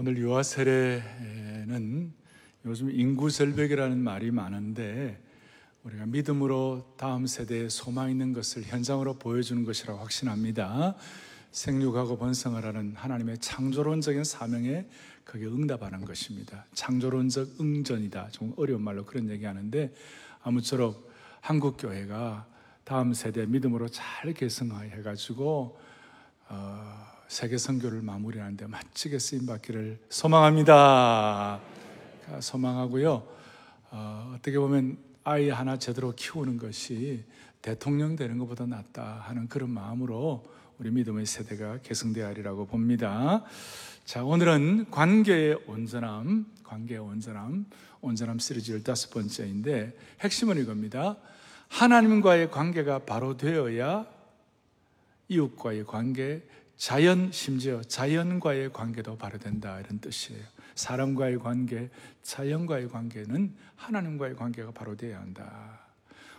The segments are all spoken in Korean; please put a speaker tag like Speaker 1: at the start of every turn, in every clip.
Speaker 1: 오늘 유아 세례는 요즘 인구 절벽이라는 말이 많은데 우리가 믿음으로 다음 세대에 소망 있는 것을 현장으로 보여주는 것이라고 확신합니다. 생육하고 번성을 하는 하나님의 창조론적인 사명에 그게 응답하는 것입니다. 창조론적 응전이다. 좀 어려운 말로 그런 얘기 하는데 아무쪼록 한국 교회가 다음 세대 믿음으로 잘 계승해 가지고 어, 세계 선교를 마무리하는데 멋지게 쓰임 받기를 소망합니다. 소망하고요. 어, 어떻게 보면 아이 하나 제대로 키우는 것이 대통령 되는 것보다 낫다 하는 그런 마음으로 우리 믿음의 세대가 계승되어 하리라고 봅니다. 자, 오늘은 관계의 온전함, 관계의 온전함, 온전함 시리즈 15번째인데 핵심은 이겁니다. 하나님과의 관계가 바로 되어야 이웃과의 관계, 자연, 심지어 자연과의 관계도 바로 된다. 이런 뜻이에요. 사람과의 관계, 자연과의 관계는 하나님과의 관계가 바로 되어야 한다.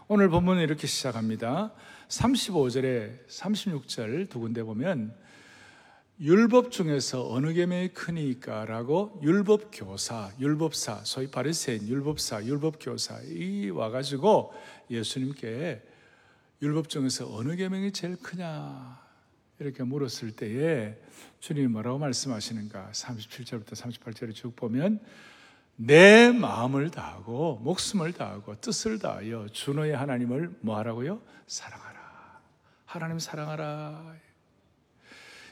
Speaker 1: 오늘 본문은 이렇게 시작합니다. 35절에 36절 두 군데 보면 율법 중에서 어느 계명이 크니까 라고 율법 교사, 율법사, 소위 바리새인 율법사, 율법 교사 이 와가지고 예수님께 율법 중에서 어느 계명이 제일 크냐 이렇게 물었을 때에 주님이 뭐라고 말씀하시는가? 37절부터 38절을 쭉 보면 내 마음을 다하고 목숨을 다하고 뜻을 다하여 주 너의 하나님을 뭐 하라고요? 사랑하라. 하나님 사랑하라.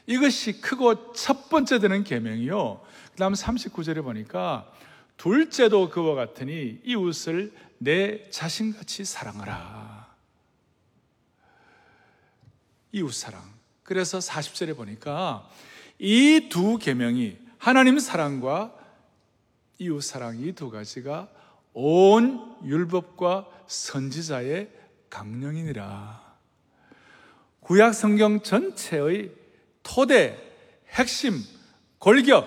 Speaker 1: 이것이 크고 첫 번째 되는 계명이요. 그다음 39절에 보니까 둘째도 그와 같으니 이웃을 내 자신같이 사랑하라. 이웃 사랑. 그래서 40절에 보니까 이 두 계명이 하나님 사랑과 이웃 사랑 이 두 가지가 온 율법과 선지자의 강령이니라. 구약 성경 전체의 토대, 핵심, 골격,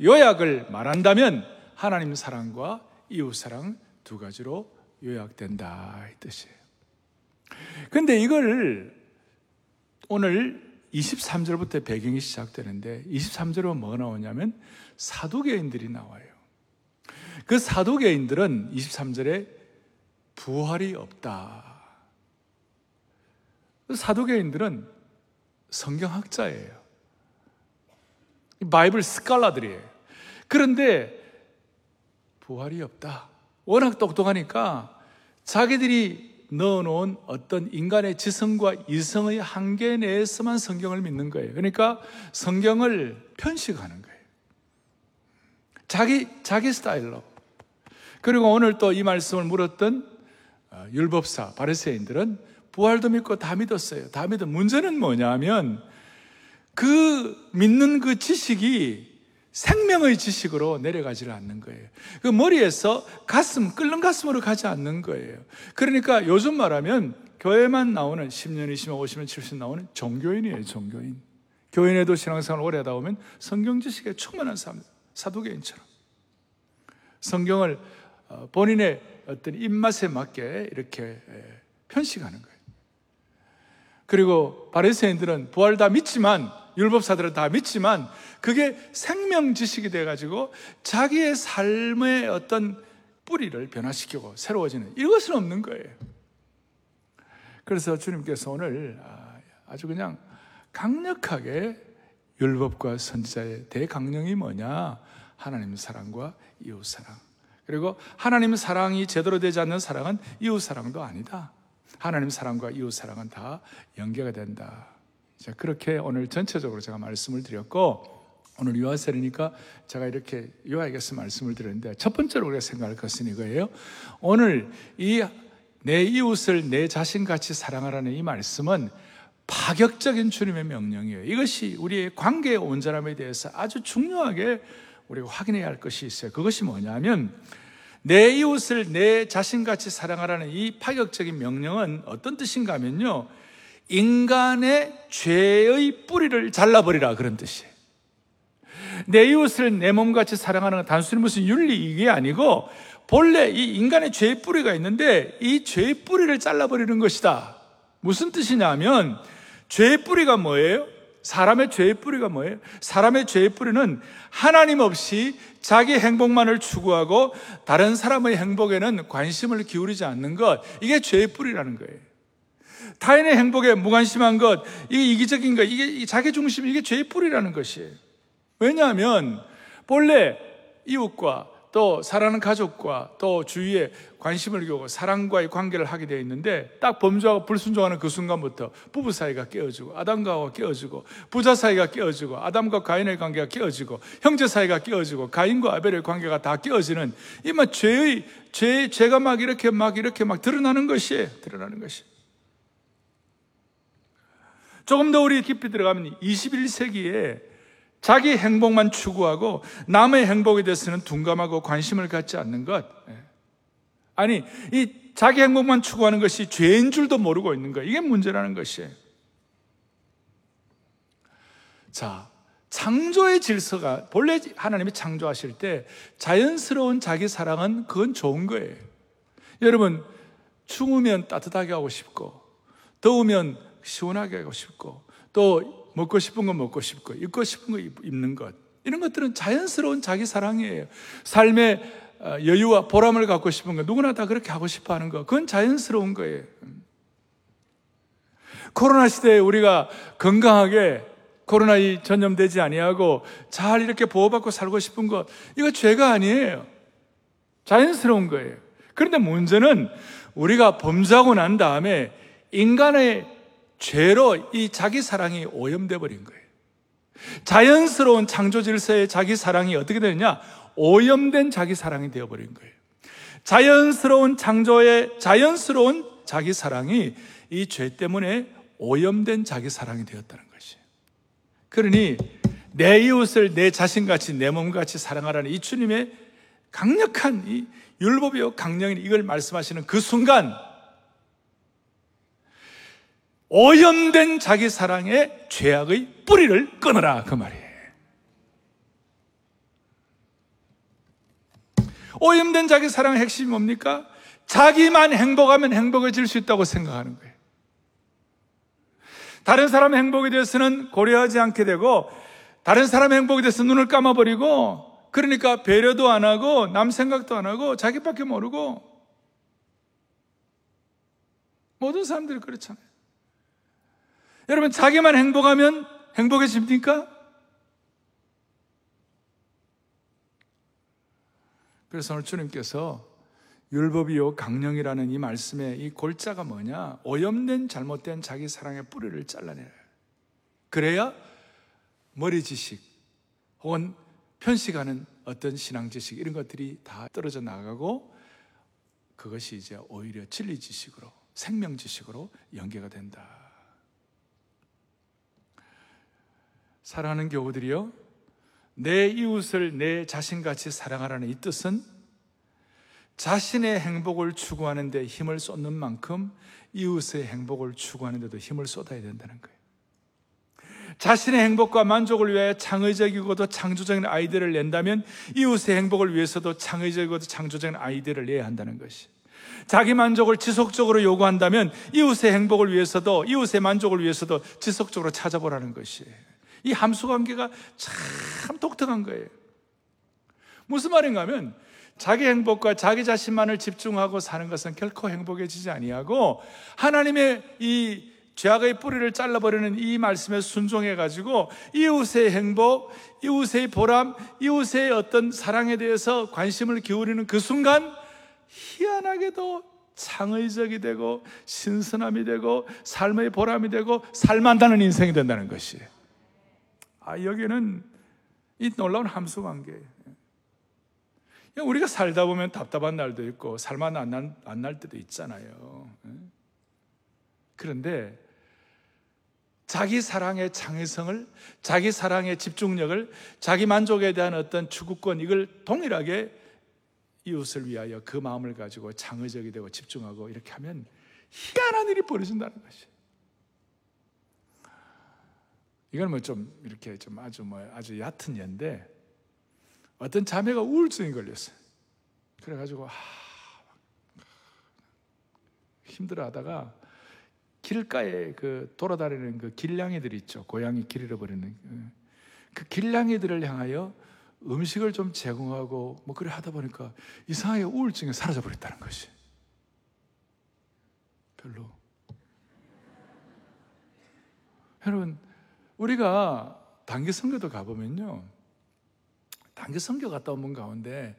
Speaker 1: 요약을 말한다면 하나님 사랑과 이웃 사랑 두 가지로 요약된다 이 뜻이에요. 근데 이걸 오늘 23절부터 배경이 시작되는데 23절은 뭐가 나오냐면 사두개인들이 나와요. 그 사두개인들은 23절에 부활이 없다. 그 사두개인들은 성경학자예요. 바이블 스칼라들이에요. 그런데 부활이 없다. 워낙 똑똑하니까 자기들이 넣어놓은 어떤 인간의 지성과 이성의 한계 내에서만 성경을 믿는 거예요. 그러니까 성경을 편식하는 거예요. 자기, 자기 스타일로. 그리고 오늘 또 이 말씀을 물었던 어, 율법사, 바리새인들은 부활도 믿고 다 믿었어요. 다 믿은 문제는 뭐냐면 그 믿는 그 지식이 생명의 지식으로 내려가지를 않는 거예요. 그 머리에서 가슴, 끓는 가슴으로 가지 않는 거예요. 그러니까 요즘 말하면 교회만 나오는 10년, 20년, 50년, 70년 나오는 종교인이에요, 종교인. 교인에도 신앙생활 오래 하다 보면 성경 지식에 충만한 사람, 사도개인처럼. 성경을 어, 본인의 어떤 입맛에 맞게 이렇게 편식하는 거예요. 그리고 바리새인들은 부활 다 믿지만 율법사들은 다 믿지만 그게 생명 지식이 돼 가지고 자기의 삶의 어떤 뿌리를 변화시키고 새로워지는 이것은 없는 거예요. 그래서 주님께서 오늘 아, 아주 그냥 강력하게 율법과 선지자의 대강령이 뭐냐? 하나님 사랑과 이웃 사랑. 그리고 하나님 사랑이 제대로 되지 않는 사랑은 이웃 사랑도 아니다. 하나님 사랑과 이웃 사랑은 다 연계가 된다. 자, 그렇게 오늘 전체적으로 제가 말씀을 드렸고, 오늘 유아세례니까 제가 이렇게 요약해서 말씀을 드렸는데, 첫 번째로 우리가 생각할 것은 이거예요. 오늘 이 내 이웃을 내 자신같이 사랑하라는 이 말씀은 파격적인 주님의 명령이에요. 이것이 우리의 관계의 온전함에 대해서 아주 중요하게 우리가 확인해야 할 것이 있어요. 그것이 뭐냐면, 내 이웃을 내 자신같이 사랑하라는 이 파격적인 명령은 어떤 뜻인가 하면요. 인간의 죄의 뿌리를 잘라버리라 그런 뜻이에요. 내 이웃을 내 몸같이 사랑하는 건 단순히 무슨 윤리 이게 아니고 본래 이 인간의 죄의 뿌리가 있는데 이 죄의 뿌리를 잘라버리는 것이다. 무슨 뜻이냐면 죄의 뿌리가 뭐예요? 사람의 죄의 뿌리가 뭐예요? 사람의 죄의 뿌리는 하나님 없이 자기 행복만을 추구하고 다른 사람의 행복에는 관심을 기울이지 않는 것. 이게 죄의 뿌리라는 거예요. 타인의 행복에 무관심한 것, 이게 이기적인 것, 이게 자기 중심, 이게 죄의 뿌리라는 것이에요. 왜냐하면 본래 이웃과 또 사랑하는 가족과 또 주위에 관심을 겨고 사랑과의 관계를 하게 되어 있는데 딱 범죄하고 불순종하는 그 순간부터 부부 사이가 깨어지고 아담과 깨어지고 부자 사이가 깨어지고 아담과 가인의 관계가 깨어지고 형제 사이가 깨어지고 가인과 아벨의 관계가 다 깨어지는 이만 죄의 죄 죄가 막 이렇게 막 이렇게 막 드러나는 것이에요. 드러나는 것이. 조금 더 우리 깊이 들어가면 21세기에 자기 행복만 추구하고 남의 행복에 대해서는 둔감하고 관심을 갖지 않는 것. 예. 아니, 이 자기 행복만 추구하는 것이 죄인 줄도 모르고 있는 거. 이게 문제라는 것이에요. 자, 창조의 질서가 본래 하나님이 창조하실 때 자연스러운 자기 사랑은 그건 좋은 거예요. 여러분, 추우면 따뜻하게 하고 싶고, 더우면 시원하게 하고 싶고, 또 먹고 싶은 거 먹고 싶고, 입고 싶은 거 입는 것. 이런 것들은 자연스러운 자기 사랑이에요. 삶의 어, 여유와 보람을 갖고 싶은 거, 누구나 다 그렇게 하고 싶어 하는 거. 그건 자연스러운 거예요. 코로나 시대에 우리가 건강하게 코로나에 전염되지 아니하고 잘 이렇게 보호받고 살고 싶은 것, 이거 죄가 아니에요. 자연스러운 거예요. 그런데 문제는 우리가 범죄하고 난 다음에 인간의 죄로 이 자기 사랑이 오염돼 버린 거예요. 자연스러운 창조 질서의 자기 사랑이 어떻게 되느냐? 오염된 자기 사랑이 되어 버린 거예요. 자연스러운 창조의 자연스러운 자기 사랑이 이 죄 때문에 오염된 자기 사랑이 되었다는 것이에요. 그러니 내 이웃을 내 자신같이 내 몸같이 사랑하라는 이 주님의 강력한 이 율법이요 강령인 이걸 말씀하시는 그 순간 오염된 자기 사랑의 죄악의 뿌리를 끊어라 그 말이에요. 오염된 자기 사랑의 핵심이 뭡니까? 자기만 행복하면 행복해질 수 있다고 생각하는 거예요. 다른 사람의 행복에 대해서는 고려하지 않게 되고 다른 사람의 행복에 대해서 눈을 감아버리고 그러니까 배려도 안 하고 남 생각도 안 하고 자기밖에 모르고 모든 사람들이 그렇잖아요. 여러분, 자기만 행복하면 행복해집니까? 그래서 오늘 주님께서 율법이요 강령이라는 이 말씀의 이 골자가 뭐냐? 오염된 잘못된 자기 사랑의 뿌리를 잘라내라. 그래야 머리 지식 혹은 편식하는 어떤 신앙 지식 이런 것들이 다 떨어져 나가고 그것이 이제 오히려 진리 지식으로 생명 지식으로 연계가 된다. 사랑하는 교우들이요. 내 이웃을 내 자신같이 사랑하라는 이 뜻은 자신의 행복을 추구하는 데 힘을 쏟는 만큼 이웃의 행복을 추구하는 데도 힘을 쏟아야 된다는 거예요. 자신의 행복과 만족을 위하여 창의적이고도 창조적인 아이디어를 낸다면 이웃의 행복을 위해서도 창의적이고도 창조적인 아이디어를 내야 한다는 것이. 자기 만족을 지속적으로 요구한다면 이웃의 행복을 위해서도 이웃의 만족을 위해서도 지속적으로 찾아보라는 것이에요. 이 함수 관계가 참 독특한 거예요. 무슨 말인가 하면 자기 행복과 자기 자신만을 집중하고 사는 것은 결코 행복해지지 아니하고 하나님의 이 죄악의 뿌리를 잘라버리는 이 말씀에 순종해 가지고 이웃의 행복, 이웃의 보람, 이웃의 어떤 사랑에 대해서 관심을 기울이는 그 순간 희한하게도 창의적이 되고 신선함이 되고 삶의 보람이 되고 살만다는 인생이 된다는 것이에요. 아, 여기는 이 놀라운 함수 관계. 우리가 살다 보면 답답한 날도 있고, 살만 안날 때도 있잖아요. 그런데 자기 사랑의 창의성을, 자기 사랑의 집중력을, 자기 만족에 대한 어떤 추구권, 이걸 동일하게 이웃을 위하여 그 마음을 가지고 창의적이 되고 집중하고 이렇게 하면 희한한 일이 벌어진다는 것이. 이건 뭐 좀 이렇게 좀 아주 뭐 아주 얕은 예인데 어떤 자매가 우울증이 걸렸어요. 그래가지고 하, 힘들어하다가 길가에 그 돌아다니는 그 길냥이들 있죠. 고양이 길 잃어버리는 그 길냥이들을 향하여 음식을 좀 제공하고 뭐 그래 하다 보니까 이상하게 우울증이 사라져 버렸다는 것이. 별로. 여러분, 우리가 단기 선교도 가보면요. 단기 선교 갔다 온 분 가운데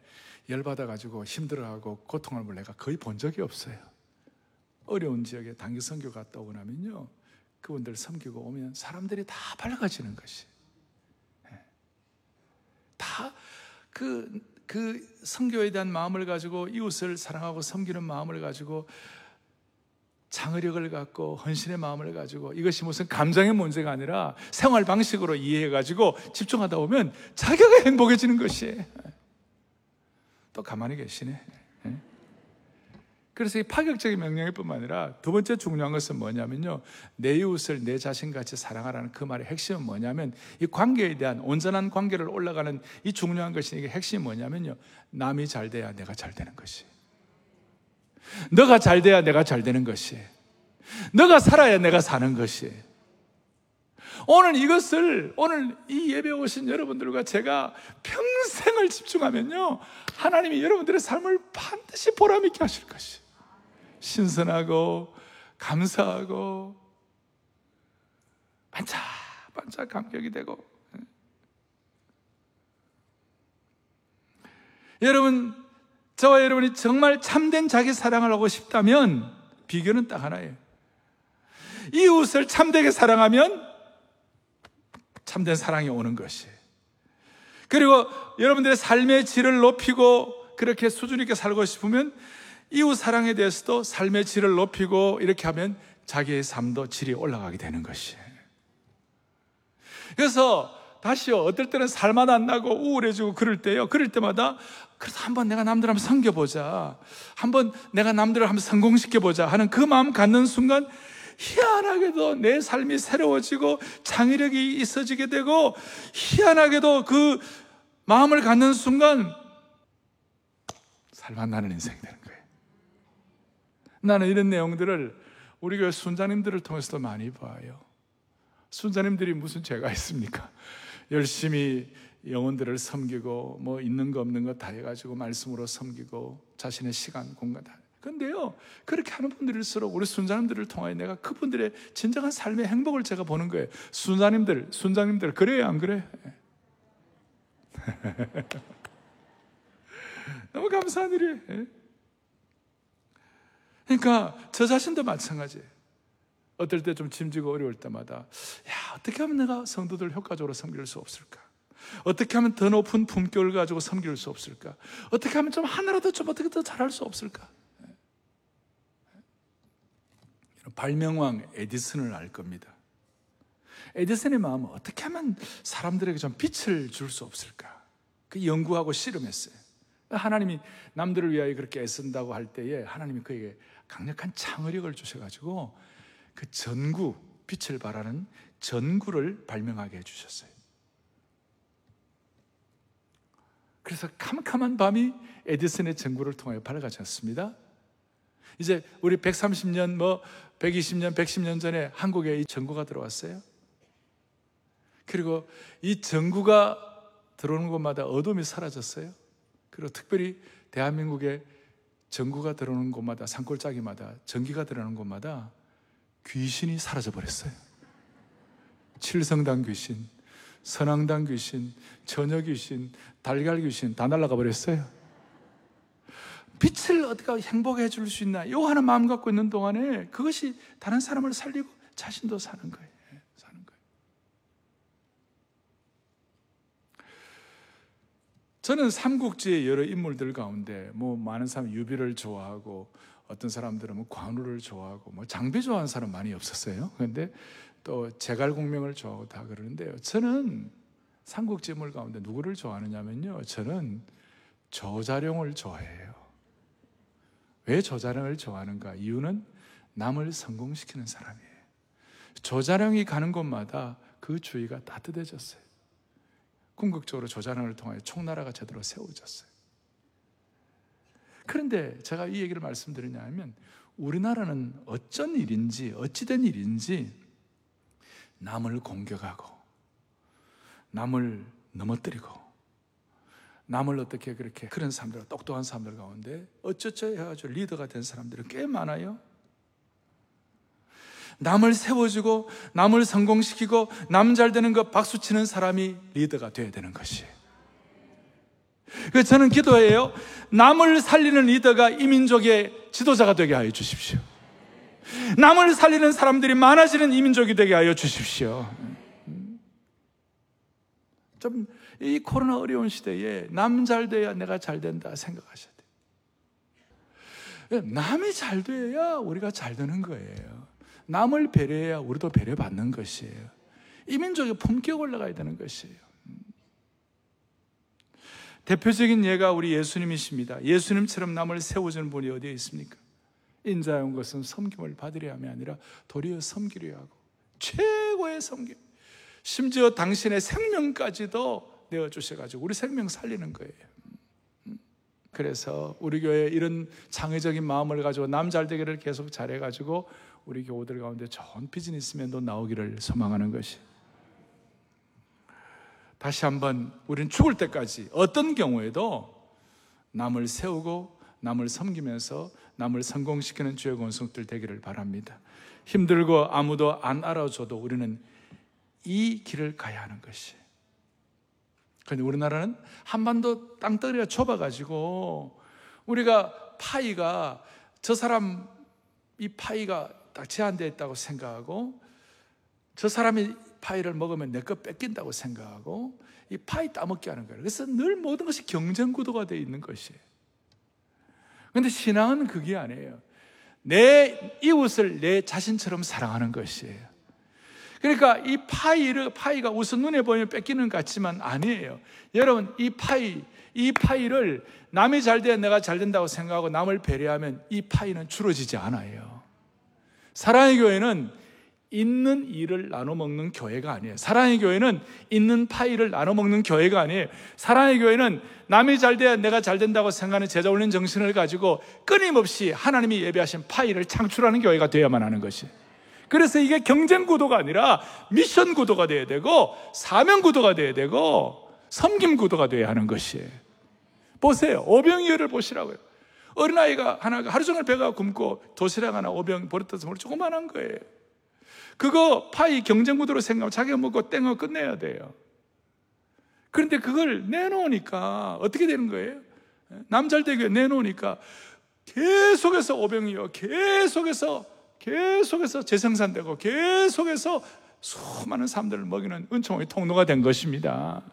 Speaker 1: 열받아가지고 힘들어하고 고통을 내가 거의 본 적이 없어요. 어려운 지역에 단기 선교 갔다 오고 나면요. 그분들 섬기고 오면 사람들이 다 밝아지는 것이. 예. 다 그, 그 성교에 대한 마음을 가지고 이웃을 사랑하고 섬기는 마음을 가지고 장의력을 갖고 헌신의 마음을 가지고 이것이 무슨 감정의 문제가 아니라 생활 방식으로 이해해 가지고 집중하다 보면 자기가 행복해지는 것이 또 가만히 계시네. 예? 그래서 이 파격적인 명령일 뿐만 아니라 두 번째 중요한 것은 뭐냐면요. 내 이웃을 내 자신같이 사랑하라는 그 말의 핵심은 뭐냐면 이 관계에 대한 온전한 관계를 올라가는 이 중요한 것이 이게 핵심이 뭐냐면요. 남이 잘 돼야 내가 잘 되는 것이. 너가 잘 돼야 내가 잘 되는 것이. 너가 살아야 내가 사는 것이. 오늘 이것을, 오늘 이 예배 오신 여러분들과 제가 평생을 집중하면요. 하나님이 여러분들의 삶을 반드시 보람 있게 하실 것이. 신선하고, 감사하고, 반짝반짝 감격이 되고. 여러분, 저와 여러분이 정말 참된 자기 사랑을 하고 싶다면 비결은 딱 하나예요. 이웃을 참되게 사랑하면 참된 사랑이 오는 것이. 그리고 여러분들의 삶의 질을 높이고 그렇게 수준 있게 살고 싶으면 이웃 사랑에 대해서도 삶의 질을 높이고 이렇게 하면 자기의 삶도 질이 올라가게 되는 것이. 그래서 다시요. 어떨 때는 살만 안 나고 우울해지고 그럴 때요. 그럴 때마다 그래서 한번 내가 남들 한번 섬겨보자. 한번 내가 남들을 한번 성공시켜보자 하는 그 마음 갖는 순간 희한하게도 내 삶이 새로워지고 창의력이 있어지게 되고 희한하게도 그 마음을 갖는 순간 살만 나는 인생이 되는 거예요. 나는 이런 내용들을 우리 교회 순자님들을 통해서도 많이 봐요. 순자님들이 무슨 죄가 있습니까? 열심히 영혼들을 섬기고 뭐 있는 거 없는 거 다 해가지고 말씀으로 섬기고 자신의 시간 공간 다. 근데요 그렇게 하는 분들일수록 우리 순자님들을 통하여 내가 그분들의 진정한 삶의 행복을 제가 보는 거예요. 순자님들, 순자님들 그래요 안 그래? 너무 감사한 일이에요. 예? 그러니까 저 자신도 마찬가지예요. 어떨 때 좀 짐지고 어려울 때마다 야 어떻게 하면 내가 성도들 효과적으로 섬길 수 없을까? 어떻게 하면 더 높은 품격을 가지고 섬길 수 없을까? 어떻게 하면 좀 하나라도 좀 어떻게 더 잘할 수 없을까? 발명왕 에디슨을 알 겁니다. 에디슨의 마음은 어떻게 하면 사람들에게 좀 빛을 줄 수 없을까? 그 연구하고 실험했어요. 하나님이 남들을 위하여 그렇게 애쓴다고 할 때에 하나님이 그에게 강력한 창의력을 주셔가지고 그 전구, 빛을 발하는 전구를 발명하게 해주셨어요. 그래서 캄캄한 밤이 에디슨의 전구를 통하여 밝아졌습니다. 이제 우리 130년, 뭐 120년, 110년 전에 한국에 이 전구가 들어왔어요. 그리고 이 전구가 들어오는 곳마다 어둠이 사라졌어요. 그리고 특별히 대한민국에 전구가 들어오는 곳마다 산골짜기마다 전기가 들어오는 곳마다 귀신이 사라져 버렸어요. 칠성당 귀신, 선왕당 귀신, 처녀 귀신, 달걀 귀신 다 날아가 버렸어요. 빛을 어떻게 행복해 줄 수 있나? 요 하는 마음 갖고 있는 동안에 그것이 다른 사람을 살리고 자신도 사는 거예요. 예, 사는 거예요. 저는 삼국지의 여러 인물들 가운데 뭐 많은 사람 유비를 좋아하고 어떤 사람들은 뭐 관우를 좋아하고 뭐 장비 좋아하는 사람 많이 없었어요. 그런데 또 제갈공명을 좋아하고 다 그러는데요. 저는 삼국지물 가운데 누구를 좋아하느냐면요. 저는 조자룡을 좋아해요. 왜 조자룡을 좋아하는가? 이유는 남을 성공시키는 사람이에요. 조자룡이 가는 곳마다 그 주위가 따뜻해졌어요. 궁극적으로 조자룡을 통하여 총나라가 제대로 세워졌어요. 그런데 제가 이 얘기를 말씀드리냐면 우리나라는 어쩐 일인지, 어찌된 일인지 남을 공격하고, 남을 넘어뜨리고, 남을 어떻게 그렇게 그런 사람들, 똑똑한 사람들 가운데 어쩌죠 해가지고 리더가 된 사람들은 꽤 많아요. 남을 세워주고, 남을 성공시키고, 남 잘 되는 거 박수 치는 사람이 리더가 돼야 되는 것이에요. 그래서 저는 기도해요. 남을 살리는 리더가 이 민족의 지도자가 되게 하여 주십시오. 남을 살리는 사람들이 많아지는 이 민족이 되게 하여 주십시오. 좀 이 코로나 어려운 시대에 남 잘 돼야 내가 잘 된다 생각하셔야 돼요. 남이 잘 돼야 우리가 잘 되는 거예요. 남을 배려해야 우리도 배려받는 것이에요. 이 민족의 품격 올라가야 되는 것이에요. 대표적인 예가 우리 예수님이십니다. 예수님처럼 남을 세워주는 분이 어디에 있습니까? 인자한 것은 섬김을 받으려 함이 아니라 도리어 섬기려 하고 최고의 섬김. 심지어 당신의 생명까지도 내어 주셔가지고 우리 생명 살리는 거예요. 그래서 우리 교회 이런 창의적인 마음을 가지고 남 잘 되기를 계속 잘해가지고 우리 교우들 가운데 좋은 비즈니스맨도 나오기를 소망하는 것이. 다시 한번 우리는 죽을 때까지 어떤 경우에도 남을 세우고 남을 섬기면서 남을 성공시키는 주의 권속들 되기를 바랍니다. 힘들고 아무도 안 알아줘도 우리는 이 길을 가야 하는 것이. 그런데 우리나라는 한반도 땅덩어리가 좁아가지고 우리가 파이가 저 사람 이 파이가 딱 제한되어 있다고 생각하고 저 사람이 파이를 먹으면 내거 뺏긴다고 생각하고 이 파이 따먹게 하는 거예요. 그래서 늘 모든 것이 경쟁 구도가 되어 있는 것이에요. 근데 신앙은 그게 아니에요. 내 이웃을 내 자신처럼 사랑하는 것이에요. 그러니까 이 파이를, 파이가 우선 눈에 보이면 뺏기는 것 같지만 아니에요. 여러분, 이 파이, 이 파이를 남이 잘 돼야 내가 잘 된다고 생각하고 남을 배려하면 이 파이는 줄어지지 않아요. 사랑의 교회는 있는 일을 나눠 먹는 교회가 아니에요. 사랑의 교회는 있는 파이를 나눠 먹는 교회가 아니에요. 사랑의 교회는 남이 잘 돼야 내가 잘 된다고 생각하는 제자 올린 정신을 가지고 끊임없이 하나님이 예배하신 파이를 창출하는 교회가 되어야만 하는 것이. 그래서 이게 경쟁 구도가 아니라 미션 구도가 돼야 되고 사명 구도가 돼야 되고 섬김 구도가 돼야 하는 것이에요. 보세요. 오병이어를 보시라고요. 어린아이가 하나가 하루 종일 배가 굶고 도시락 하나 오병 버릇떠서 먹을 조그만한 거예요. 그거 파이 경쟁 구도로 생각하면 자기가 먹고 땡어 끝내야 돼요. 그런데 그걸 내놓으니까 어떻게 되는 거예요? 남잘되게 내놓으니까 계속해서 오병이요. 계속해서 계속해서 재생산되고 계속해서 수많은 사람들을 먹이는 은총의 통로가 된 것입니다.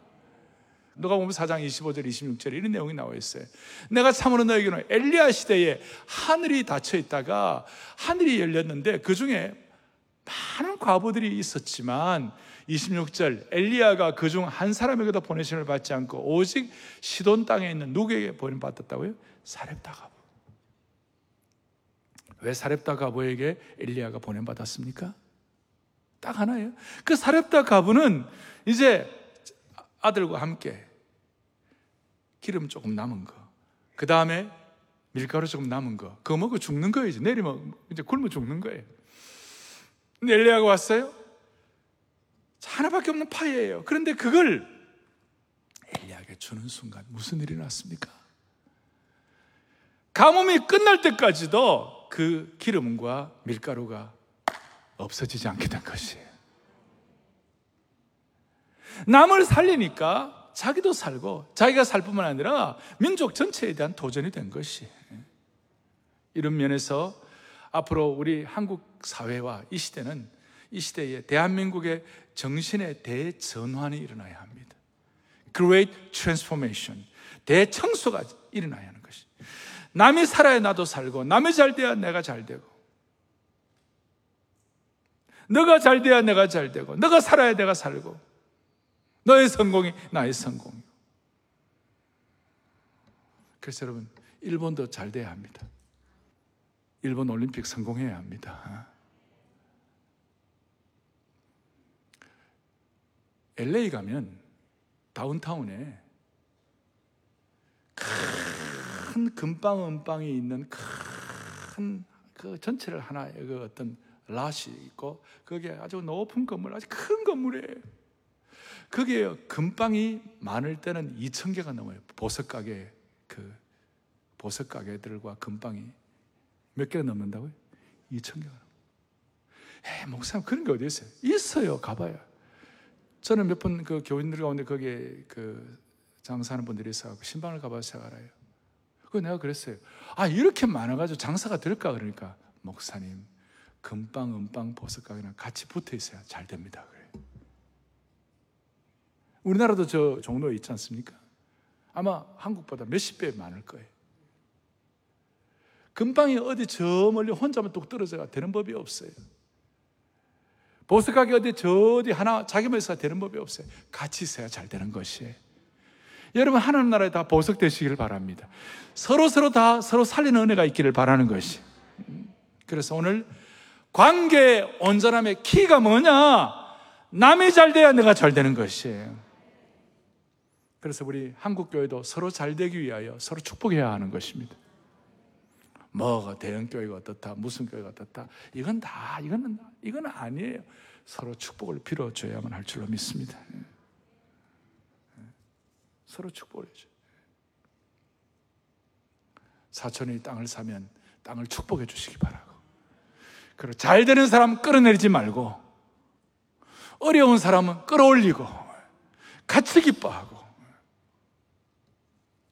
Speaker 1: 누가 보면 4장 25절 26절에 이런 내용이 나와 있어요. 내가 참으로 너에게는 엘리야 시대에 하늘이 닫혀 있다가 하늘이 열렸는데 그 중에 많은 과부들이 있었지만 26절 엘리야가 그중 한 사람에게도 보내심을 받지 않고 오직 시돈 땅에 있는 누구에게 보내 받았다고요? 사렙다 과부. 왜 사렙다 과부에게 엘리야가 보내 받았습니까? 딱 하나예요. 그 사렙다 과부는 이제 아들과 함께 기름 조금 남은 거, 그 다음에 밀가루 조금 남은 거, 그거 먹고 죽는 거예요. 이제 내리면 이제 굶어 죽는 거예요. 근데 엘리야가 왔어요. 하나밖에 없는 파이예요. 그런데 그걸 엘리야에게 주는 순간 무슨 일이 났습니까? 가뭄이 끝날 때까지도 그 기름과 밀가루가 없어지지 않게 된 것이에요. 남을 살리니까 자기도 살고 자기가 살 뿐만 아니라 민족 전체에 대한 도전이 된 것이 이런 면에서 앞으로 우리 한국 사회와 이 시대는 이 시대에 대한민국의 정신의 대전환이 일어나야 합니다. Great Transformation. 대청소가 일어나야 하는 것이. 남이 살아야 나도 살고, 남이 잘 돼야 내가 잘 되고, 너가 잘 돼야 내가 잘 되고, 너가 살아야 내가 살고, 너의 성공이 나의 성공이고. 그래서 여러분, 일본도 잘 돼야 합니다. 일본 올림픽 성공해야 합니다. LA 가면 다운타운에 큰 금방 은방이 있는 큰 그 전체를 하나의 그 어떤 랏이 있고 그게 아주 높은 건물, 아주 큰 건물이에요. 그게 금방이 많을 때는 2천 개가 넘어요. 보석 가게 그 보석 가게들과 금방이 몇 개가 넘는다고요? 2천 개가. 에 목사님 그런 게 어디 있어요? 있어요. 가봐요. 저는 몇 번 그 교인들 가운데 거기에 그 장사하는 분들이 있어서 신방을 가봐서 제가 알아요. 그 내가 그랬어요. 아 이렇게 많아가지고 장사가 될까 그러니까 목사님 금빵 은빵 보석 가게랑 같이 붙어 있어야 잘 됩니다. 그래. 우리나라도 저 종로에 있지 않습니까? 아마 한국보다 몇십 배 많을 거예요. 금방이 어디 저 멀리 혼자만 뚝 떨어져가 되는 법이 없어요. 보석 가게 어디 저 어디 하나 자기만 있어야 되는 법이 없어요. 같이 있어야 잘 되는 것이에요. 여러분 하나님 나라에 다 보석 되시기를 바랍니다. 서로 서로 다 서로 살리는 은혜가 있기를 바라는 것이. 그래서 오늘 관계 온전함의 키가 뭐냐? 남이 잘 돼야 내가 잘 되는 것이에요. 그래서 우리 한국 교회도 서로 잘 되기 위하여 서로 축복해야 하는 것입니다. 뭐가 대형 교회가 어떻다, 무슨 교회가 어떻다, 이건 다 이거는 이건 아니에요. 서로 축복을 빌어줘야만 할 줄로 믿습니다. 서로 축복을 해줘. 사촌이 땅을 사면 땅을 축복해 주시기 바라고. 그리고 잘 되는 사람 끌어내리지 말고 어려운 사람은 끌어올리고 같이 기뻐하고.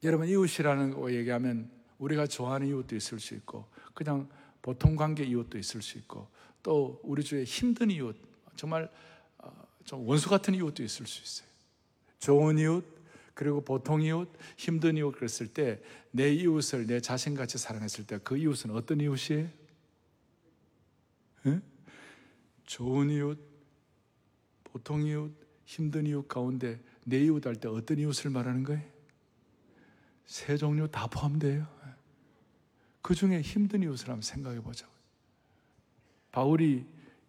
Speaker 1: 여러분 이웃이라는 거 얘기하면 우리가 좋아하는 이웃도 있을 수 있고 그냥 보통 관계 이웃도 있을 수 있고 또 우리 주위에 힘든 이웃 정말 어, 좀 원수 같은 이웃도 있을 수 있어요. 좋은 이웃 그리고 보통 이웃, 힘든 이웃 그랬을 때 내 이웃을 내 자신같이 사랑했을 때 그 이웃은 어떤 이웃이에요? 에? 좋은 이웃, 보통 이웃, 힘든 이웃 가운데 내 이웃 할 때 어떤 이웃을 말하는 거예요? 세 종류 다 포함돼요. 그 중에 힘든 이웃을 한번 생각해 보자고요. 바울이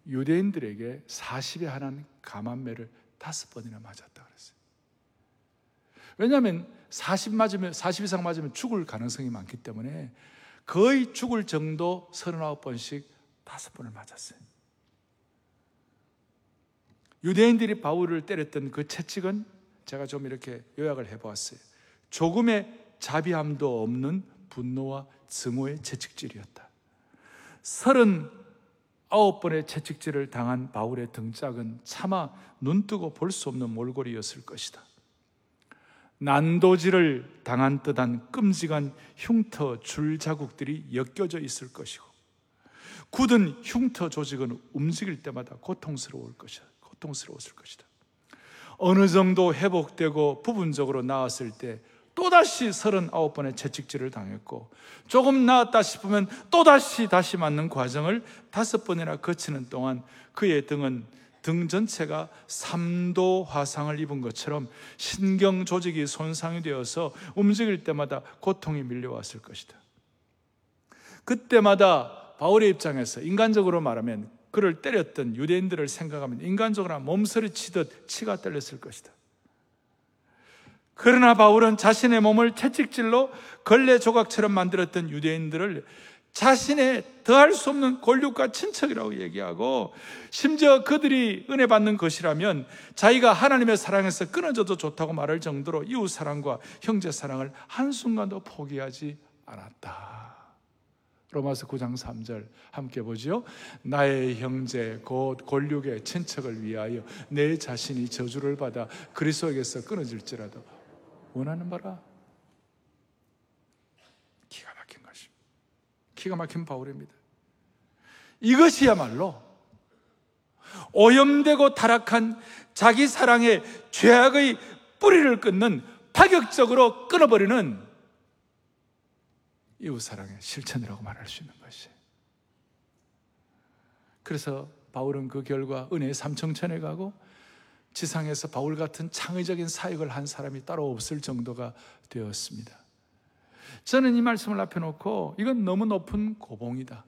Speaker 1: 유대인들에게 40에 한한 감한매를 다섯 번이나 맞았다 그랬어요. 왜냐하면 40 맞으면 40 이상 맞으면 죽을 가능성이 많기 때문에 거의 죽을 정도 39번씩 다섯 번을 맞았어요. 유대인들이 바울을 때렸던 그 채찍은 제가 좀 이렇게 요약을 해보았어요. 조금의 자비함도 없는 분노와 증오의 채찍질이었다. 39번의 채찍질을 당한 바울의 등짝은 차마 눈뜨고 볼 수 없는 몰골이었을 것이다. 난도질을 당한 듯한 끔찍한 흉터 줄 자국들이 엮여져 있을 것이고 굳은 흉터 조직은 움직일 때마다 고통스러울 것이다. 고통스러웠을 것이다. 어느 정도 회복되고 부분적으로 나았을 때 또다시 39번의 채찍질을 당했고 조금 나았다 싶으면 또다시 다시 맞는 과정을 다섯 번이나 거치는 동안 그의 등은 등 전체가 3도 화상을 입은 것처럼 신경 조직이 손상이 되어서 움직일 때마다 고통이 밀려왔을 것이다. 그때마다 바울의 입장에서 인간적으로 말하면 그를 때렸던 유대인들을 생각하면 인간적으로 몸서리 치듯 치가 떨렸을 것이다. 그러나 바울은 자신의 몸을 채찍질로 걸레 조각처럼 만들었던 유대인들을 자신의 더할 수 없는 권력과 친척이라고 얘기하고 심지어 그들이 은혜 받는 것이라면 자기가 하나님의 사랑에서 끊어져도 좋다고 말할 정도로 이웃 사랑과 형제 사랑을 한순간도 포기하지 않았다. 로마서 9장 3절 함께 보죠. 나의 형제 곧 권력의 친척을 위하여 내 자신이 저주를 받아 그리스도에게서 끊어질지라도 원하는 바라 기가 막힌 바울입니다. 이것이야말로 오염되고 타락한 자기 사랑의 죄악의 뿌리를 끊는 파격적으로 끊어버리는 이웃 사랑의 실천이라고 말할 수 있는 것이에요. 그래서 바울은 그 결과 은혜의 삼청천에 가고 지상에서 바울 같은 창의적인 사역을 한 사람이 따로 없을 정도가 되었습니다. 저는 이 말씀을 앞에 놓고 이건 너무 높은 고봉이다.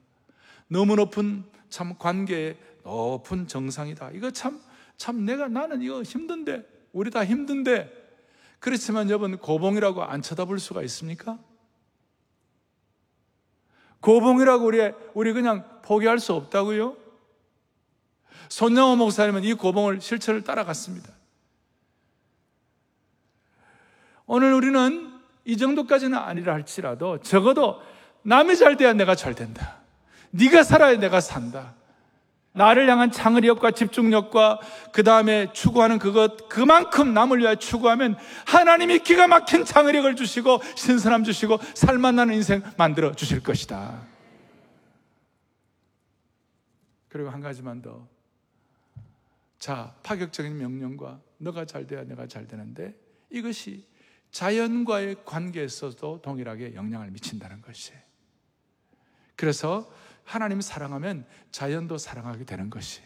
Speaker 1: 너무 높은 참 관계의 높은 정상이다. 이거 참, 참 내가 나는 이거 힘든데, 우리 다 힘든데, 그렇지만 여러분 고봉이라고 안 쳐다볼 수가 있습니까? 고봉이라고 우리, 우리 그냥 포기할 수 없다고요? 손영호 목사님은 이 고봉을 실천을 따라갔습니다. 오늘 우리는 이 정도까지는 아니라 할지라도 적어도 남이 잘 돼야 내가 잘 된다. 네가 살아야 내가 산다. 나를 향한 창의력과 집중력과 그 다음에 추구하는 그것 그만큼 남을 위하여 추구하면 하나님이 기가 막힌 창의력을 주시고 신선함 주시고 살만나는 인생 만들어 주실 것이다. 그리고 한 가지만 더. 자, 파격적인 명령과 너가 잘 돼야 내가 잘 되는데 이것이 자연과의 관계에서도 동일하게 영향을 미친다는 것이. 그래서 하나님 사랑하면 자연도 사랑하게 되는 것이.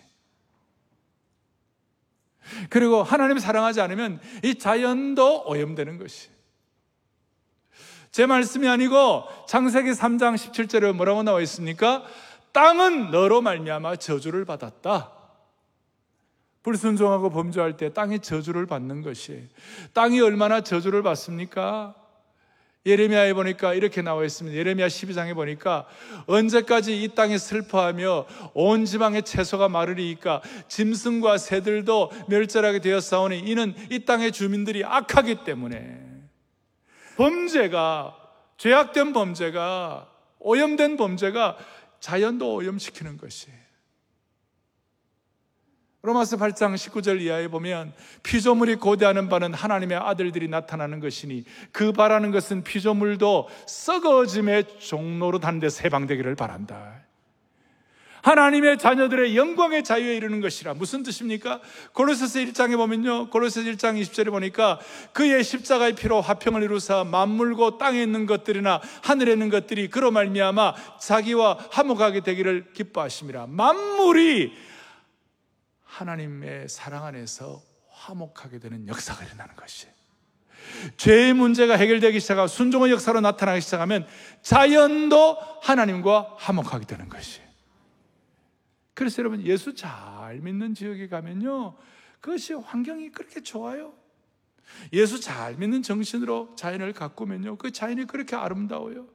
Speaker 1: 그리고 하나님 사랑하지 않으면 이 자연도 오염되는 것이. 제 말씀이 아니고 창세기 3장 17절에 뭐라고 나와 있습니까? 땅은 너로 말미암아 저주를 받았다. 불순종하고 범죄할 때 땅이 저주를 받는 것이 땅이 얼마나 저주를 받습니까? 예레미야에 보니까 이렇게 나와 있습니다. 예레미야 12장에 보니까 언제까지 이 땅에 슬퍼하며 온 지방의 채소가 마르리이까 짐승과 새들도 멸절하게 되었사오니 이는 이 땅의 주민들이 악하기 때문에 범죄가 죄악된 범죄가 오염된 범죄가 자연도 오염시키는 것이에요. 로마서 8장 19절 이하에 보면 피조물이 고대하는 바는 하나님의 아들들이 나타나는 것이니 그 바라는 것은 피조물도 썩어짐의 종로로 다는 데서 해방되기를 바란다. 하나님의 자녀들의 영광의 자유에 이르는 것이라 무슨 뜻입니까? 고로새서 1장에 보면요. 고로새서 1장 20절에 보니까 그의 십자가의 피로 화평을 이루사 만물고 땅에 있는 것들이나 하늘에 있는 것들이 그로 말미암아 자기와 화목하게 되기를 기뻐하심이라. 만물이 하나님의 사랑 안에서 화목하게 되는 역사가 일어나는 것이. 죄의 문제가 해결되기 시작하고 순종의 역사로 나타나기 시작하면 자연도 하나님과 화목하게 되는 것이. 그래서 여러분 예수 잘 믿는 지역에 가면요. 그것이 환경이 그렇게 좋아요. 예수 잘 믿는 정신으로 자연을 가꾸면요. 그 자연이 그렇게 아름다워요.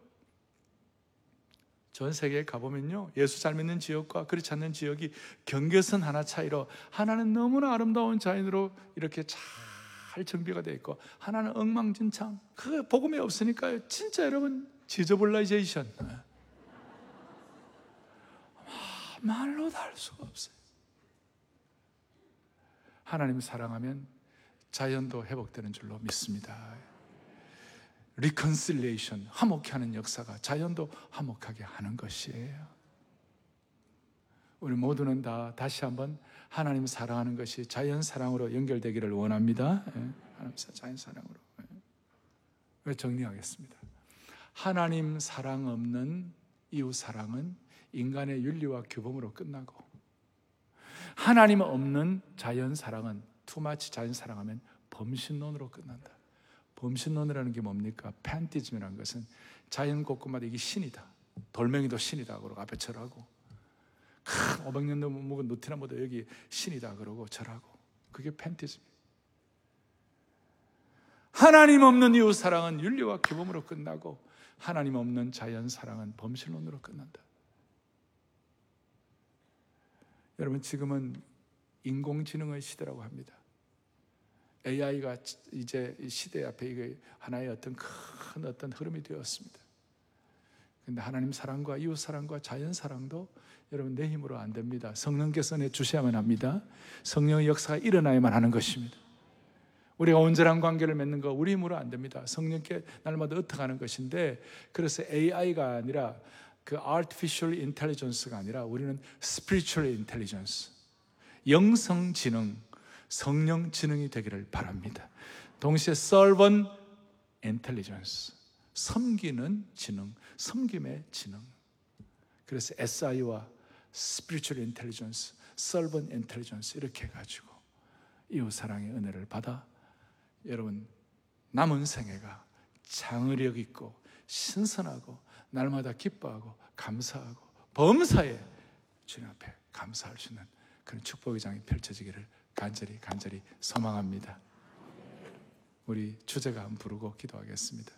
Speaker 1: 전 세계에 가보면요. 예수 잘 믿는 지역과 그렇지 않는 지역이 경계선 하나 차이로 하나는 너무나 아름다운 자연으로 이렇게 잘 정비가 되어 있고 하나는 엉망진창. 그 복음이 없으니까요. 진짜 여러분 지저블라이제이션. 말로 다 할 수가 없어요. 하나님 사랑하면 자연도 회복되는 줄로 믿습니다. Reconciliation, 화목해 하는 역사가 자연도 화목하게 하는 것이에요. 우리 모두는 다 다시 한번 하나님 사랑하는 것이 자연 사랑으로 연결되기를 원합니다. 예, 하나님 자연 사랑으로. 예. 정리하겠습니다. 하나님 사랑 없는 이웃 사랑은 인간의 윤리와 규범으로 끝나고 하나님 없는 자연 사랑은 투마치 자연 사랑하면 범신론으로 끝난다. 범신론이라는 게 뭡니까? 팬티즘이라는 것은 자연 곳곳마다 이게 신이다. 돌멩이도 신이다. 그러고 앞에 절하고. 큰 500년도 묵은 누티나무도 여기 신이다. 그러고 절하고. 그게 팬티즘. 하나님 없는 이웃 사랑은 윤리와 규범으로 끝나고 하나님 없는 자연 사랑은 범신론으로 끝난다. 여러분 지금은 인공지능의 시대라고 합니다. AI가 이제 시대 앞에 이게 하나의 어떤 큰 어떤 흐름이 되었습니다. 근데 하나님 사랑과 이웃 사랑과 자연 사랑도 여러분 내 힘으로 안 됩니다. 성령께서 내 주셔야만 합니다. 성령의 역사가 일어나야만 하는 것입니다. 우리가 온전한 관계를 맺는 거 우리 힘으로 안 됩니다. 성령께 날마다 어떻게하는 것인데 그래서 AI가 아니라 그 artificial intelligence가 아니라 우리는 spiritual intelligence 영성 지능 성령 지능이 되기를 바랍니다. 동시에 servant intelligence, 섬기는 지능, 섬김의 지능. 그래서 SI와 spiritual intelligence, servant intelligence 이렇게 해가지고 이웃 사랑의 은혜를 받아 여러분 남은 생애가 장의력 있고 신선하고 날마다 기뻐하고 감사하고 범사에 주님 앞에 감사할 수 있는 그런 축복의 장이 펼쳐지기를 간절히 간절히 소망합니다. 우리 주제가 한번 부르고 기도하겠습니다.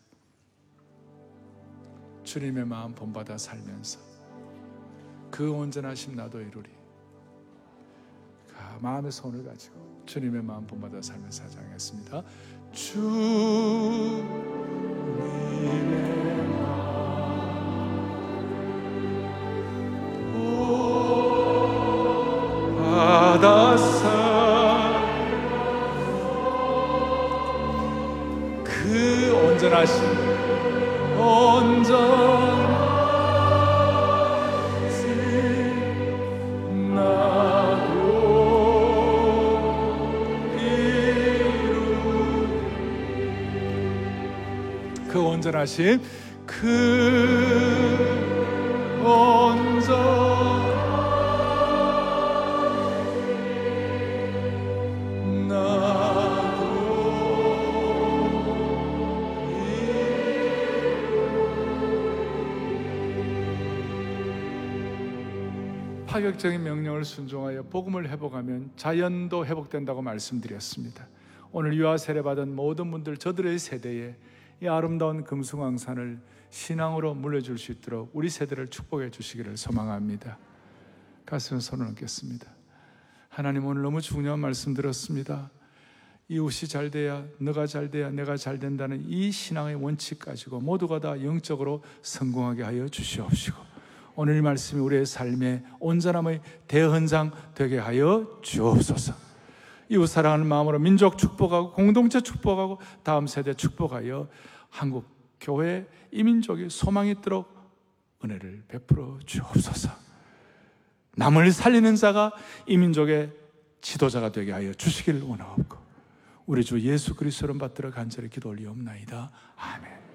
Speaker 1: 주님의 마음 본받아 살면서 그 온전하심 나도 이루리. 아, 마음의 손을 가지고 주님의 마음 본받아 살면서 사장했습니다. 주님의 그 온전하심 그 온전 파격적인 명령을 순종하여 복음을 회복하면 자연도 회복된다고 말씀드렸습니다. 오늘 유아 세례 받은 모든 분들 저들의 세대에 이 아름다운 금숭왕산을 신앙으로 물려줄 수 있도록 우리 세대를 축복해 주시기를 소망합니다. 가슴에 손을 얹겠습니다. 하나님 오늘 너무 중요한 말씀 들었습니다. 이웃이 잘 돼야 너가 잘 돼야 내가 잘 된다는 이 신앙의 원칙 가지고 모두가 다 영적으로 성공하게 하여 주시옵시고 오늘 이 말씀이 우리의 삶의 온전함의 대헌장 되게 하여 주옵소서. 이웃 사랑하는 마음으로 민족 축복하고 공동체 축복하고 다음 세대 축복하여 한국 교회 이민족이 소망이 있도록 은혜를 베풀어 주옵소서. 남을 살리는 자가 이민족의 지도자가 되게 하여 주시기를 원하옵고 우리 주 예수 그리스도를 받들어 간절히 기도 올리옵나이다. 아멘.